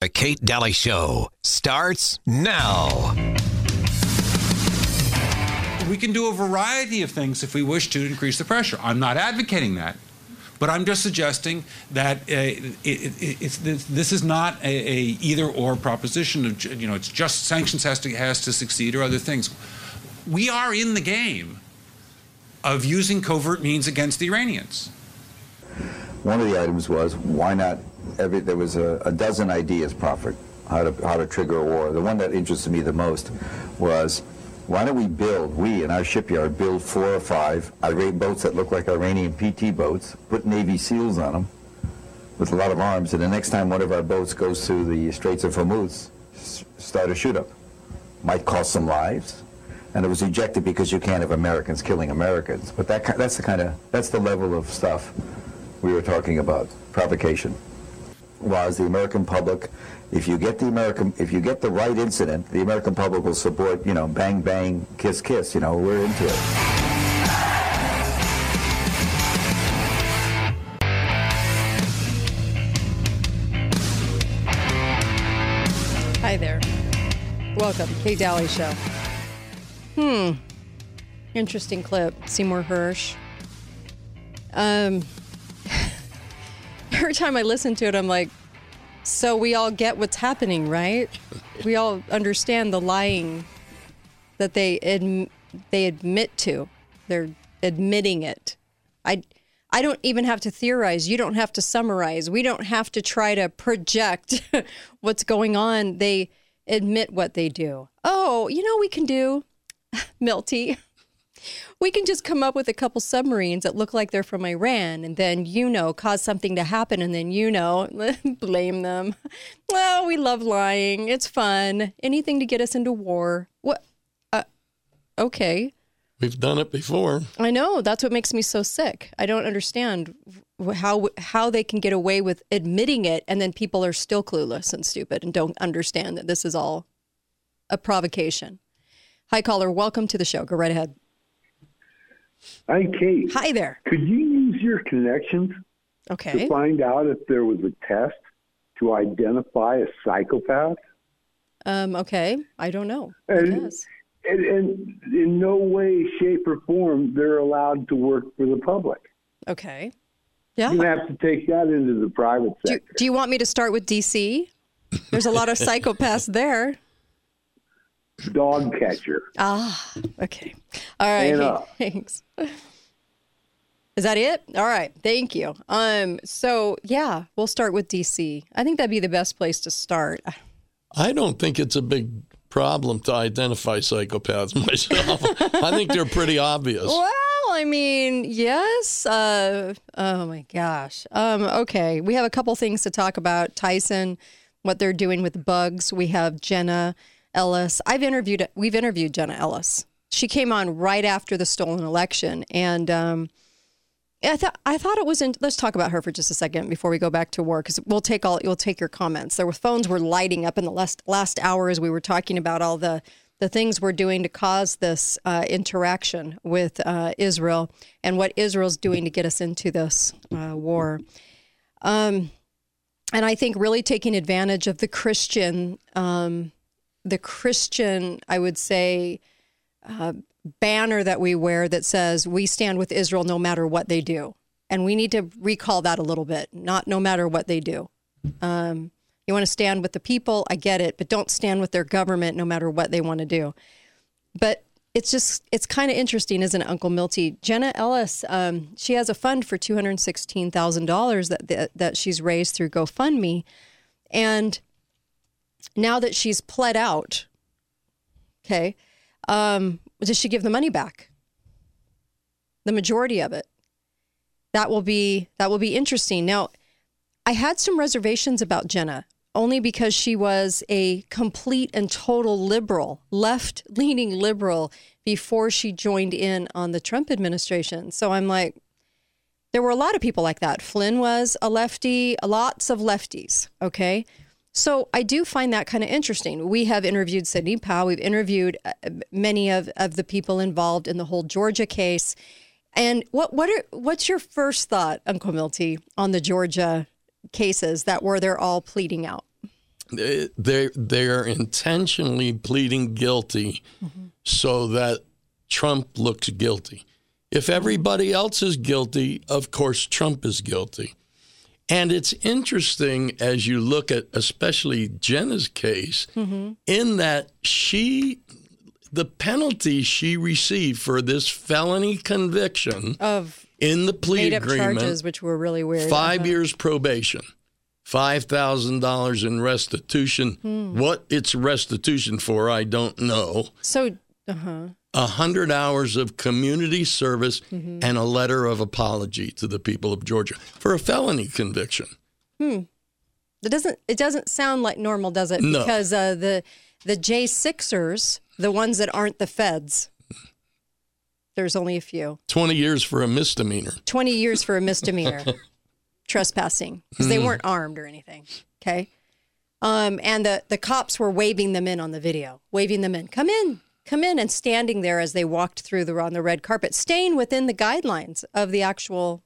The Kate Dalley Show starts now. We can do a variety of things if we wish to increase the pressure. I'm not advocating that. But I'm just suggesting that uh, it, it, it's, this is not a, a, either or proposition. Of, you know, it's just sanctions has to has to succeed or other things. We are in the game of using covert means against the Iranians. One of the items was why not every, there was a, a dozen ideas proffered how to, how to trigger a war. The one that interested me the most was why don't we build, we in our shipyard, build four or five Iranian boats that look like Iranian PT boats, put Navy SEALs on them with a lot of arms, and the next time one of our boats goes through the Straits of Hormuz, start a shoot-up. Might cost some lives, and it was rejected because you can't have Americans killing Americans. But that, that's the kind of, that's the level of stuff we were talking about, provocation was the American public. If you get the American, if you get the right incident, the American public will support. You know, bang bang, kiss kiss. You know, we're into it. Hi there. Welcome, Kate Dalley Show. Hmm. Interesting clip. Seymour Hersh. Um, every time I listen to it, I'm like, so we all get what's happening, right? We all understand the lying that they adm- they admit to. They're admitting it. I I don't even have to theorize. You don't have to summarize. We don't have to try to project what's going on. They admit what they do. Oh, you know we can do Milty we can just come up with a couple submarines that look like they're from Iran and then, you know, cause something to happen and then, you know, blame them. Well, we love lying. It's fun. Anything to get us into war. What? Uh, okay. We've done it before. I know. That's what makes me so sick. I don't understand how how they can get away with admitting it and then people are still clueless and stupid and don't understand that this is all a provocation. Hi caller, welcome to the show. Go right ahead. Hi, Kate. Hi there. Could you use your connections okay. to find out if there was a test to identify a psychopath? Um, okay. I don't know. And, and, and in no way, shape, or form, they're allowed to work for the public. Okay. Yeah. You have to take that into the private sector. Do, do you want me to start with DC? There's a lot of psychopaths there dog catcher. Ah, okay. All right. Uh, thanks. Is that it? All right. Thank you. Um. So yeah, we'll start with DC. I think that'd be the best place to start. I don't think it's a big problem to identify psychopaths myself. I think they're pretty obvious. Well, I mean, yes. Uh, oh my gosh. Um. Okay. We have a couple things to talk about. Tyson, what they're doing with bugs. We have Jenna Ellis. I've interviewed, we've interviewed Jenna Ellis. She came on right after the stolen election. And um, I thought, I thought it was in, let's talk about her for just a second before we go back to war. Cause we'll take all, we'll take your comments. There were phones were lighting up in the last, last hour as we were talking about all the, the things we're doing to cause this uh, interaction with uh, Israel and what Israel's doing to get us into this uh, war. Um, and I think really taking advantage of the Christian um, the Christian, I would say, uh, banner that we wear that says we stand with Israel no matter what they do. And we need to recall that a little bit, not no matter what they do. Um, you want to stand with the people, I get it, but don't stand with their government no matter what they want to do. But it's just, it's kind of interesting, isn't it, Uncle Milty? Jenna Ellis, um, she has a fund for $216,000 that, that, that she's raised through GoFundMe. And now that she's pled out, okay, um, does she give the money back? The majority of it. That will be that will be interesting. Now, I had some reservations about Jenna only because she was a complete and total liberal, left leaning liberal before she joined in on the Trump administration. So I'm like, there were a lot of people like that. Flynn was a lefty, lots of lefties. Okay. So I do find that kind of interesting. We have interviewed Sidney Powell. We've interviewed uh, many of, of the people involved in the whole Georgia case. And what what are what's your first thought, Uncle Milty, on the Georgia cases that were they're all pleading out? they they they're intentionally pleading guilty so that Trump looks guilty. If everybody else is guilty, of course Trump is guilty. And it's interesting as you look at especially Jenna's case in that she the penalty she received for this felony conviction Of in the plea made up agreement charges, which were really weird. Five Uh-huh. years probation, five thousand dollars in restitution. Hmm. What it's restitution for, I don't know. So, uh huh. A hundred hours of community service Mm-hmm. and a letter of apology to the people of Georgia for a felony conviction. It doesn't. It doesn't sound like normal, does it? No. Because uh, the the J Sixers, the ones that aren't the feds, there's only a few. Twenty years for a misdemeanor. 20 years for a misdemeanor trespassing because they weren't armed or anything. Okay. Um, and the, the cops were waving them in on the video, waving them in, come in, come in, and standing there as they walked through the on the red carpet, staying within the guidelines of the actual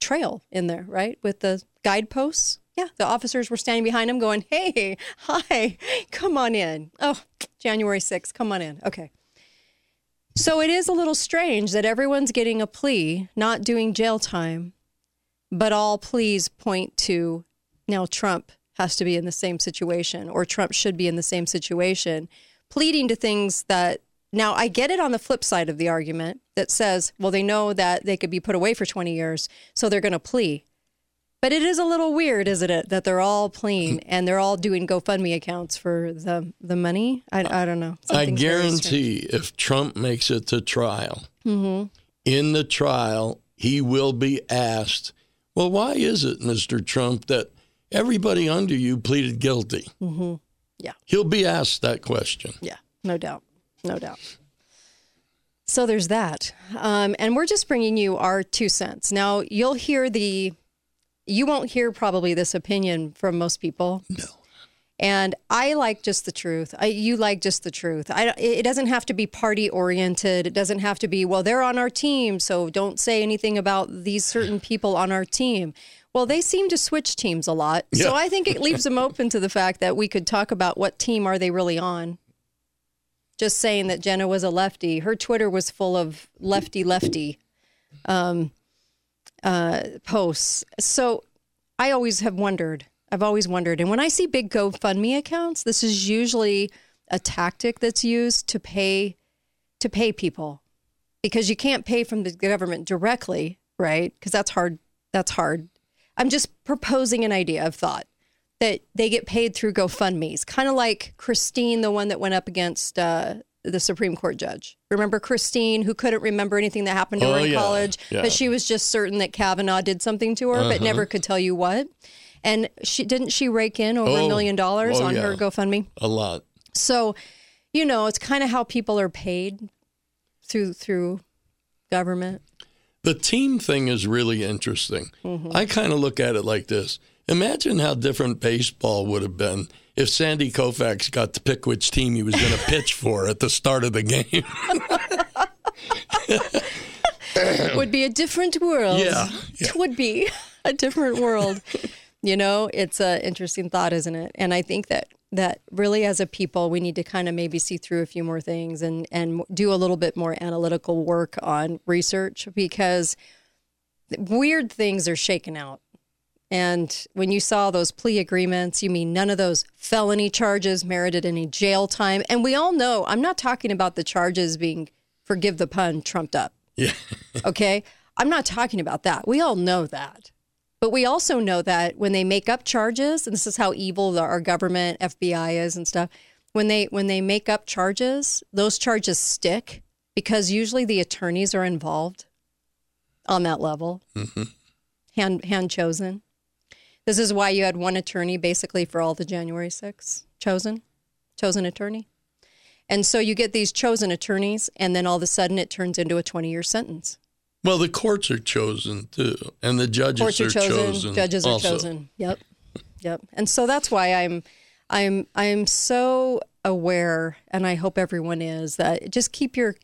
trail in there, right? With the guideposts. Yeah, the officers were standing behind them going, hey, hi, come on in. Oh, January 6th, come on in. Okay. So it is a little strange that everyone's getting a plea, not doing jail time, but all pleas point to now Trump has to be in the same situation or Trump should be in the same situation, pleading to things that now I get it on the flip side of the argument that says, well, they know that they could be put away for 20 years, so they're going to plea. But it is a little weird, isn't it, that they're all pleading and they're all doing GoFundMe accounts for the the money? I, I don't know. I Something's guarantee if Trump makes it to trial, in the trial, he will be asked, Well, why is it, Mr. Trump, that everybody under you pleaded guilty? Mm-hmm. Yeah. He'll be asked that question. Yeah, no doubt. No doubt. So there's that. Um, and we're just bringing you our two cents. Now, you'll hear the, you won't hear probably this opinion from most people. No. And I like just the truth. I, you like just the truth. I, it doesn't have to be party oriented. It doesn't have to be, well, they're on our team, so don't say anything about these certain people on our team. Well, they seem to switch teams a lot. So I think it leaves them open to the fact that we could talk about what team are they really on. Just saying that Jenna was a lefty. Her Twitter was full of lefty lefty um, uh, posts. So I always have wondered. I've always wondered. And when I see big GoFundMe accounts, this is usually a tactic that's used to pay to pay people because you can't pay from the government directly, right? Because that's hard. That's hard. I'm just proposing an idea of thought that they get paid through GoFundMe's, kind of like Christine, the one that went up against uh, the Supreme Court judge. Remember Christine, who couldn't remember anything that happened to her Oh, in yeah. college, Yeah. but she was just certain that Kavanaugh did something to her, but never could tell you what. And she didn't she rake in over a Oh. million dollars Oh, on yeah. her GoFundMe. A lot. So, you know, it's kind of how people are paid through through government. The team thing is really interesting. Mm-hmm. I kind of look at it like this. Imagine how different baseball would have been if Sandy Koufax got to pick which team he was going to pitch for at the start of the game. would be a different world. Yeah, It would be a different world. you know, it's an interesting thought, isn't it? And I think that that really as a people we need to kind of maybe see through a few more things and and do a little bit more analytical work on research because weird things are shaken out. And when you saw those plea agreements, you mean none of those felony charges merited any jail time. And we all know, I'm not talking about the charges being, forgive the pun, trumped up. yeah. Okay. I'm not talking about that. We all know that. But we also know that when they make up charges, and this is how evil the, our government, FBI is and stuff, when they when they make up charges, those charges stick because usually the attorneys are involved on that level, mm-hmm. hand hand chosen. This is why you had one attorney basically for all the January 6th chosen, chosen attorney. And so you get these chosen attorneys, and then all of a sudden it turns into a 20 year sentence. Well, the courts are chosen too, and the judges Courts are are chosen, chosen. judges are chosen. Yep, yep. And so that's why I'm, I'm, I'm so aware, and I hope everyone is that just keep your,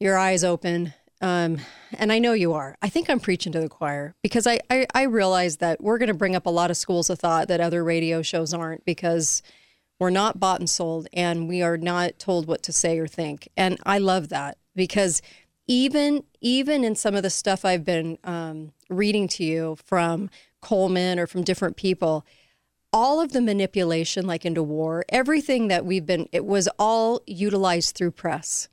your eyes open um, and I know you are. I think I'm preaching to the choir because I, I, I realize that we're going to bring up a lot of schools of thought that other radio shows aren't because we're not bought and sold and we are not told what to say or think. And I love that because even even in some of the stuff I've been um, reading to you from Coleman or from different people, all of the manipulation, like into war, everything that we've been, it was all utilized through press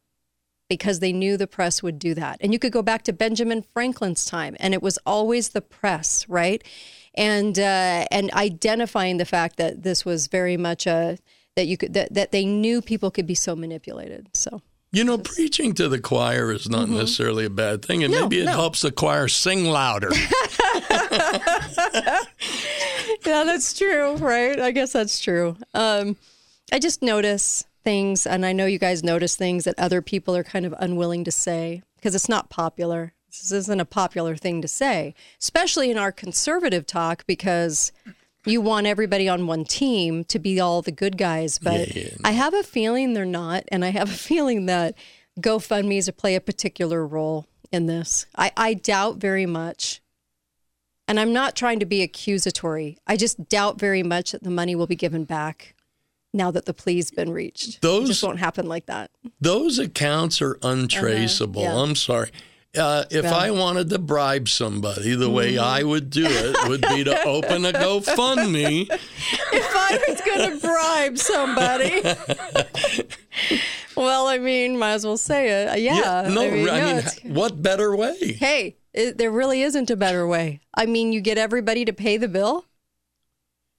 because they knew the press would do that. And you could go back to Benjamin Franklin's time, and it was always the press, right? And uh, and identifying the fact that this was very much a that you could that, that they knew people could be so manipulated. So. You know, preaching to the choir is not necessarily a bad thing, and Mm-hmm. No, maybe it no. helps the choir sing louder. yeah, that's true, right? I guess that's true. Um, I just notice things, and I know you guys notice things that other people are kind of unwilling to say because it's not popular. This isn't a popular thing to say, especially in our conservative talk, because you want everybody on one team to be all the good guys. But Yeah, yeah. I have a feeling they're not, and I have a feeling that GoFundMe's play a particular role in this. I, I doubt very much and I'm not trying to be accusatory. I just doubt very much that the money will be given back now that the plea's been reached. it Those- just won't happen like that. Those accounts are untraceable. Uh-huh. yeah. I'm sorry. Uh, if Mm-hmm. I wanted to bribe somebody, the way I would do it would be to open a GoFundMe. If I was going to bribe somebody, well, I mean, might as well say it. Yeah. no, I mean, I no, mean, what better way? hey, it, there really isn't a better way. I mean, you get everybody to pay the bill.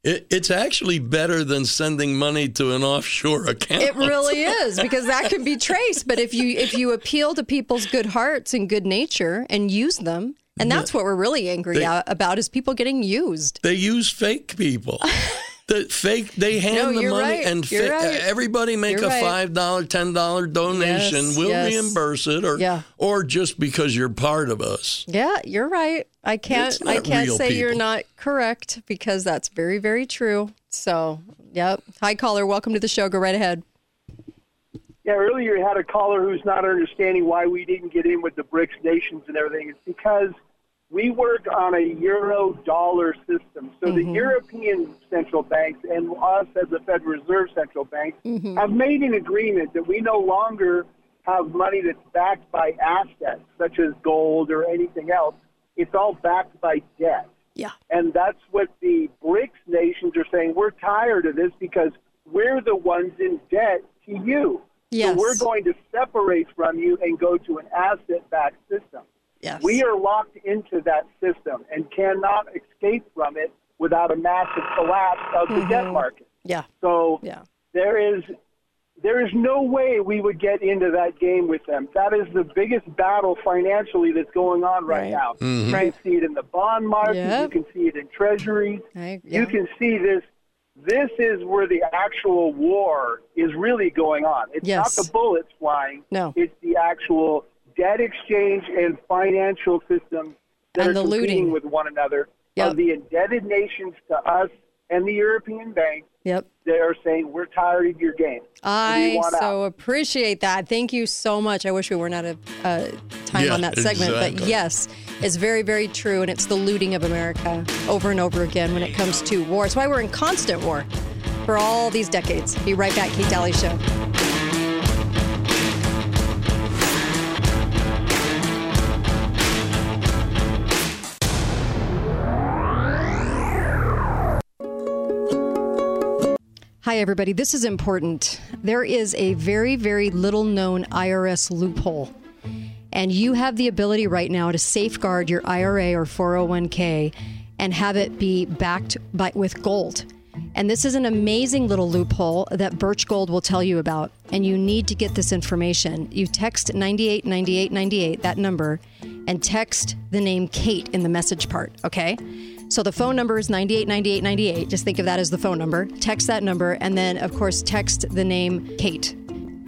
It, it's actually better than sending money to an offshore account. It really is because that can be traced. But if you if you appeal to people's good hearts and good nature and use them, and that's what we're really angry They- about is people getting used. They use fake people. the fake they hand No, the money right. and fa- right. everybody make You're a five dollar, ten dollar donation. Yes, we'll yes. reimburse it, or Yeah. or just because you're part of us. Yeah, you're right. I can't I can't real say you're not correct because that's very very true. So, yep. Hi caller, welcome to the show. Go right ahead. Yeah, earlier you had a caller who's not understanding why we didn't get in with the BRICS nations and everything. It's because we work on a euro dollar system. So the mm-hmm. European central banks and us as the Federal Reserve central banks mm-hmm. have made an agreement that we no longer have money that's backed by assets such as gold or anything else. It's all backed by debt. Yeah. And that's what the BRICS nations are saying. We're tired of this because we're the ones in debt to you. Yes. So we're going to separate from you and go to an asset backed system. Yes. We are locked into that system and cannot escape from it without a massive collapse of the debt mm-hmm. market. Yeah. So Yeah. there is there is no way we would get into that game with them. That is the biggest battle financially that's going on right, Right. now. You mm-hmm. can see it in the bond market. Yep. You can see it in treasuries. I- yeah. You can see this. This is where the actual war is really going on. It's Yes. not the bullets flying. No. It's the actual debt exchange and financial systems that And are the competing looting. with one another. Yep. Of the indebted nations to us and the European banks Yep. they are saying we're tired of your game. I so out. appreciate that. Thank you so much. I wish we weren't out of uh, time Yeah, on that segment, but yes, it's very, very true. And it's the looting of America over and over again when it comes to war. It's why we're in constant war for all these decades. Be right back, Kate Dalley Show. Hi, everybody. This is important. There is a very, very little known IRS loophole. And you have the ability right now to safeguard your IRA or 401k and have it be backed by, with gold. And this is an amazing little loophole that Birch Gold will tell you about. And you need to get this information. You text 989898, that number, and text the name Kate in the message part, okay? So the phone number is 989898. Just think of that as the phone number. Text that number, and then, of course, text the name Kate.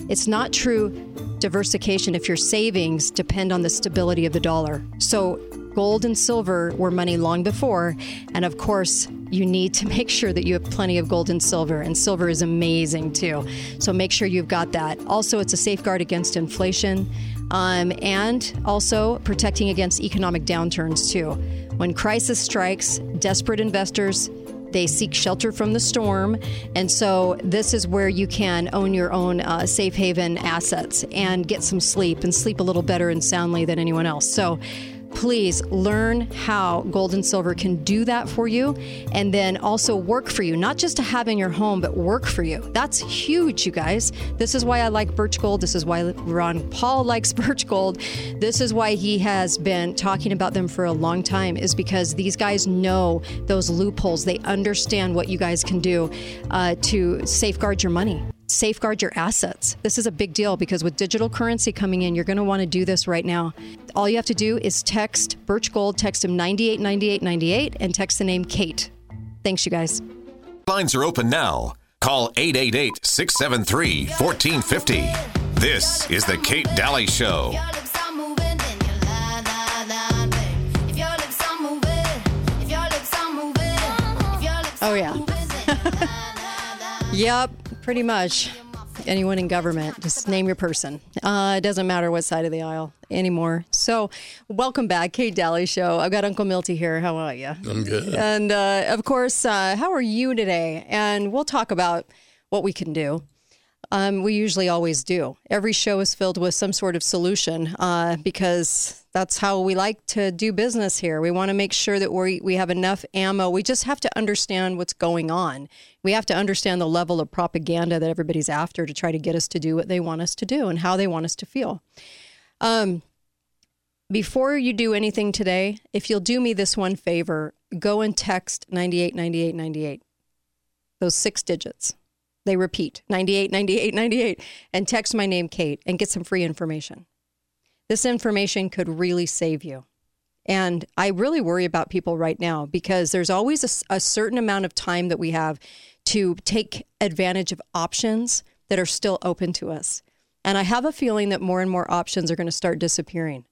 It's not true diversification if your savings depend on the stability of the dollar. So, gold and silver were money long before. And of course, you need to make sure that you have plenty of gold and silver. And silver is amazing too. So, make sure you've got that. Also, it's a safeguard against inflation. Um, and also protecting against economic downturns too. When crisis strikes, desperate investors they seek shelter from the storm. And so, this is where you can own your own uh, safe haven assets and get some sleep and sleep a little better and soundly than anyone else. So, please learn how gold and silver can do that for you and then also work for you not just to have in your home but work for you. That's huge you guys. This is why i like birch gold. This is why ron paul likes birch gold. This is why he has been talking about them for a long time is because these guys know those loopholes. They understand what you guys can do uh, to safeguard your money safeguard your assets. This is a big deal because with digital currency coming in, you're going to want to do this right now. All you have to do is text Birch Gold, text him 989898 and text the name Kate. Thanks, you guys. Lines are open now. Call 888 673 1450. This is The Kate Dalley Show. Oh, yeah. yep, pretty much. Anyone in government, just name your person. Uh, it doesn't matter what side of the aisle anymore. So, welcome back, Kate Dalley Show. I've got Uncle Milty here. How are you? I'm good. And uh, of course, uh, how are you today? And we'll talk about what we can do. Um, we usually always do. Every show is filled with some sort of solution uh, because that's how we like to do business here. We want to make sure that we we have enough ammo. We just have to understand what's going on. We have to understand the level of propaganda that everybody's after to try to get us to do what they want us to do and how they want us to feel. Um, before you do anything today, if you'll do me this one favor, go and text 989898. Those six digits. They repeat 98, 98, 98, and text my name, Kate, and get some free information. This information could really save you. And I really worry about people right now because there's always a, a, certain amount of time that we have to take advantage of options that are still open to us. And I have a feeling that more and more options are going to start disappearing.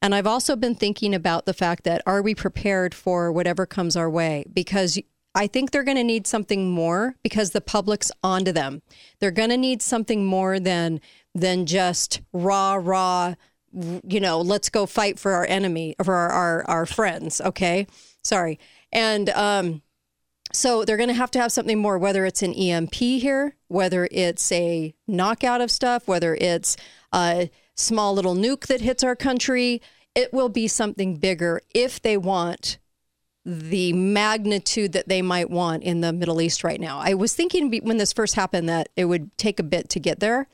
And I've also been thinking about the fact that are we prepared for whatever comes our way? Because I think they're going to need something more because the public's onto them. They're going to need something more than than just raw raw you know, let's go fight for our enemy, for our our, our friends, okay? Sorry. And um so they're going to have to have something more whether it's an EMP here, whether it's a knockout of stuff, whether it's a small little nuke that hits our country, it will be something bigger if they want the magnitude that they might want in the Middle East right now. I was thinking when this first happened that it would take a bit to get there,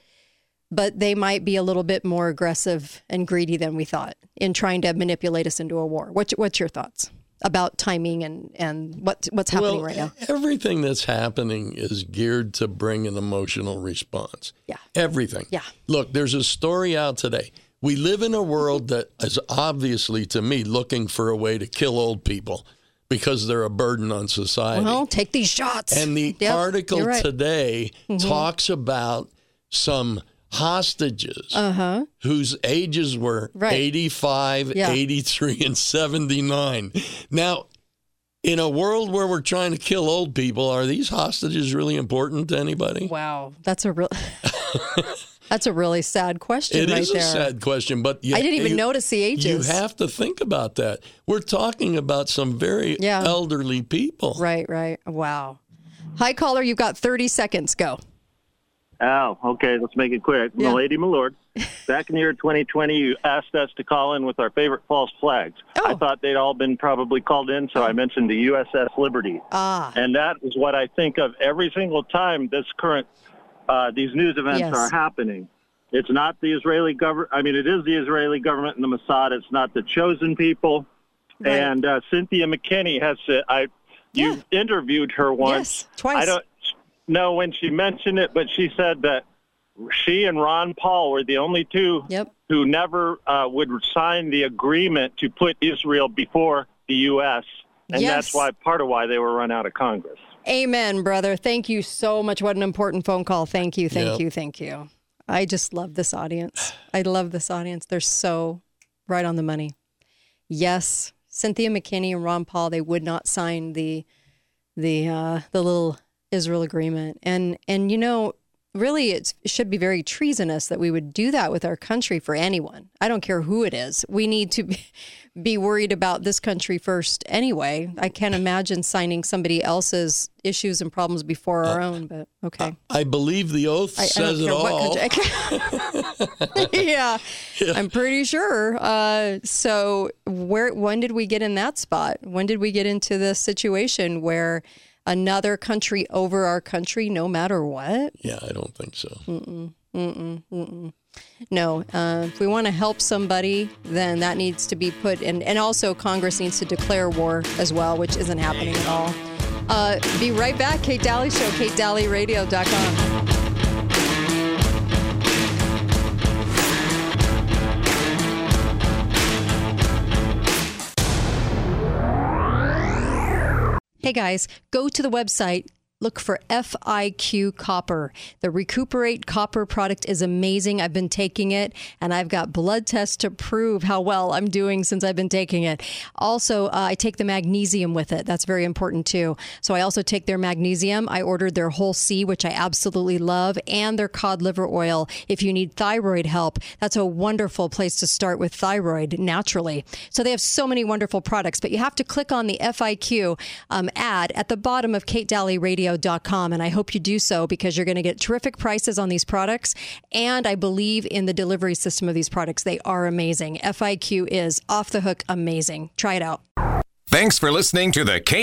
but they might be a little bit more aggressive and greedy than we thought in trying to manipulate us into a war. What's, what's your thoughts? About timing and, and what, what's happening well, right now? Everything that's happening is geared to bring an emotional response. Yeah. Everything. Yeah. Look, there's a story out today. We live in a world that is obviously, to me, looking for a way to kill old people because they're a burden on society. Well, take these shots. And the Yep, article right. today Mm-hmm. talks about some hostages whose ages were Uh-huh. Right. 85, Yeah. 83, and 79. Now, in a world where we're trying to kill old people, are these hostages really important to anybody? Wow, that's a real. that's a really sad question It right is there. a sad question, but you, I didn't even you- notice the ages. You have to think about that. We're talking about some very Yeah. elderly people. Right, right. Wow. Hi, caller. You've got 30 seconds. Go. Oh, okay. Let's make it quick. Yeah. Milady Milord, back in the year 2020, you asked us to call in with our favorite false flags. Oh. I thought they'd all been probably called in, so I mentioned the USS Liberty. Ah, And that is what I think of every single time this current, uh, these news events Yes. are happening. It's not the Israeli government. I mean, it is the Israeli government and the Mossad. It's not the chosen people. Right. And uh, Cynthia McKinney has said, I, you interviewed her once. Yes, twice. I don't know when she mentioned it, but she said that she and Ron Paul were the only two Yep. who never uh, would sign the agreement to put Israel before the U.S. And Yes. that's why part of why they were run out of Congress. Amen, brother. Thank you so much. What an important phone call. Thank you, thank Yep. you, thank you. I just love this audience. I love this audience. They're so right on the money. Yes, Cynthia McKinney and Ron Paul, they would not sign the the uh, the little Israel agreement. And and you know, really it should be very treasonous that we would do that with our country for anyone. I don't care who it is. We need to be, be worried about this country first anyway. I can't imagine signing somebody else's issues and problems before our own, but okay. I believe the oath I, I says don't it all. country. yeah, I'm pretty sure. Uh, so, where when did we get in that spot? When did we get into this situation where another country over our country, no matter what? yeah, I don't think so. No. Uh, if we want to help somebody, then that needs to be put in. And also, Congress needs to declare war as well, which isn't happening at all. Uh, be right back. Kate Dalley Show, katedalleyradio.com. Hey guys, go to the website. Look for FIQ Copper. The Recuperate Copper product is amazing. I've been taking it and I've got blood tests to prove how well I'm doing since I've been taking it. Also, uh, I take the magnesium with it. That's very important too. So I also take their magnesium. I ordered their whole C, which I absolutely love, and their cod liver oil. If you need thyroid help, that's a wonderful place to start with thyroid naturally. So they have so many wonderful products, but you have to click on the FIQ um, ad at the bottom of And I hope you do so because you're going to get terrific prices on these products. And I believe in the delivery system of these products. They are amazing. FIQ is off the hook amazing. Try it out. Thanks for listening to the Kate